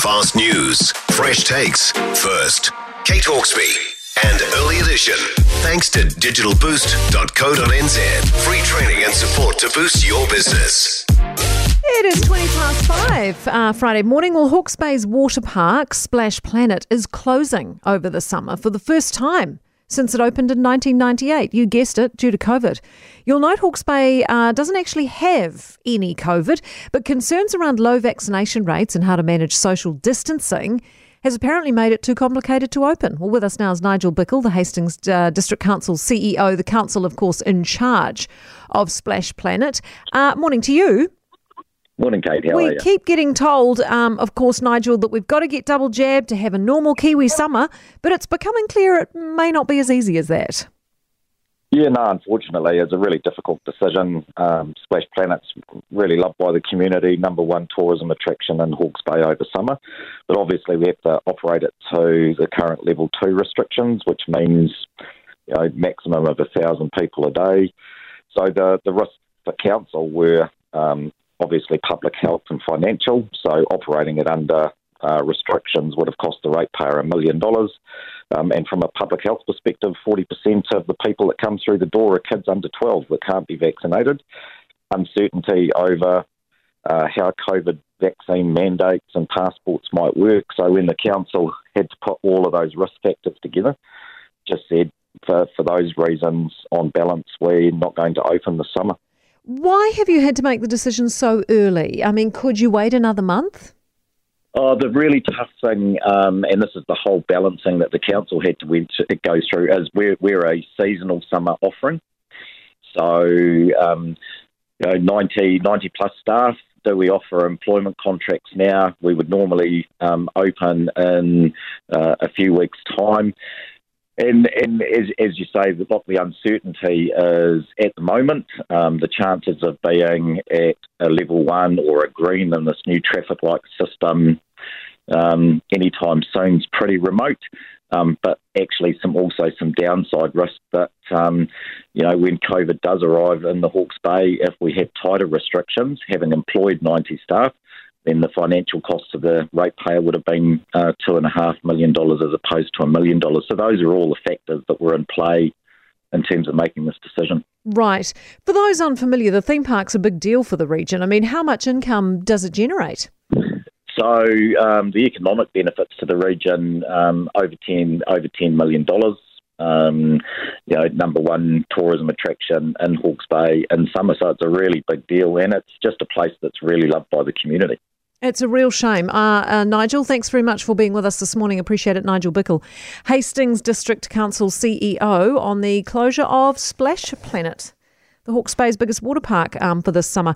Fast news, fresh takes, first. Kate Hawkesby and Early Edition. Thanks to digitalboost.co.nz. Free training and support to boost your business. It is 20 past five uh, Friday morning. Well, Hawke's Bay's water park, Splash Planet, is closing over the summer for the first time since it opened in 1998. You guessed it, due to COVID. You'll note Hawke's Bay uh, doesn't actually have any COVID, but concerns around low vaccination rates and how to manage social distancing has apparently made it too complicated to open. Well, with us now is Nigel Bickle, the Hastings uh, District Council CEO, the council, of course, in charge of Splash Planet. Uh, morning to you. Morning, Kate. How we are you? keep getting told, um, of course, Nigel, that we've got to get double jabbed to have a normal Kiwi summer, but it's becoming clear it may not be as easy as that. Yeah, no, unfortunately, it's a really difficult decision. Um, Splash Planet's really loved by the community, number one tourism attraction in Hawke's Bay over summer. But obviously, we have to operate it to the current level two restrictions, which means you know, maximum of a thousand people a day. So the, the risks for council were um, obviously public health and financial. So operating it under uh, restrictions would have cost the ratepayer a million dollars. Um, and from a public health perspective, 40% of the people that come through the door are kids under 12 that can't be vaccinated. Uncertainty over uh, how COVID vaccine mandates and passports might work. So when the council had to put all of those risk factors together, just said for, for those reasons, on balance, we're not going to open this summer. Why have you had to make the decision so early? I mean, could you wait another month? Oh, the really tough thing, um, and this is the whole balancing that the council had to, went to go through, is we're, we're a seasonal summer offering. So, um, you know, 90, 90 plus staff. Do we offer employment contracts now? We would normally um, open in uh, a few weeks' time. And, and as, as you say, what the uncertainty is at the moment, um, the chances of being at a level one or a green in this new traffic light system um, anytime soon is pretty remote. Um, but actually, some also some downside risk that um, you know when COVID does arrive in the Hawke's Bay, if we have tighter restrictions, having employed 90 staff, then the financial costs of the ratepayer would have been uh, two and a half million dollars as opposed to a million dollars. So those are all the factors that were in play in terms of making this decision. Right. For those unfamiliar, the theme park's a big deal for the region. I mean, how much income does it generate? So um, the economic benefits to the region um, over ten over ten million dollars. Um, you know, number one tourism attraction in Hawke's Bay in summer, so it's a really big deal, and it's just a place that's really loved by the community. It's a real shame. Uh, uh, Nigel, thanks very much for being with us this morning. Appreciate it. Nigel Bickle, Hastings District Council CEO, on the closure of Splash Planet, the Hawke's Bay's biggest water park um, for this summer.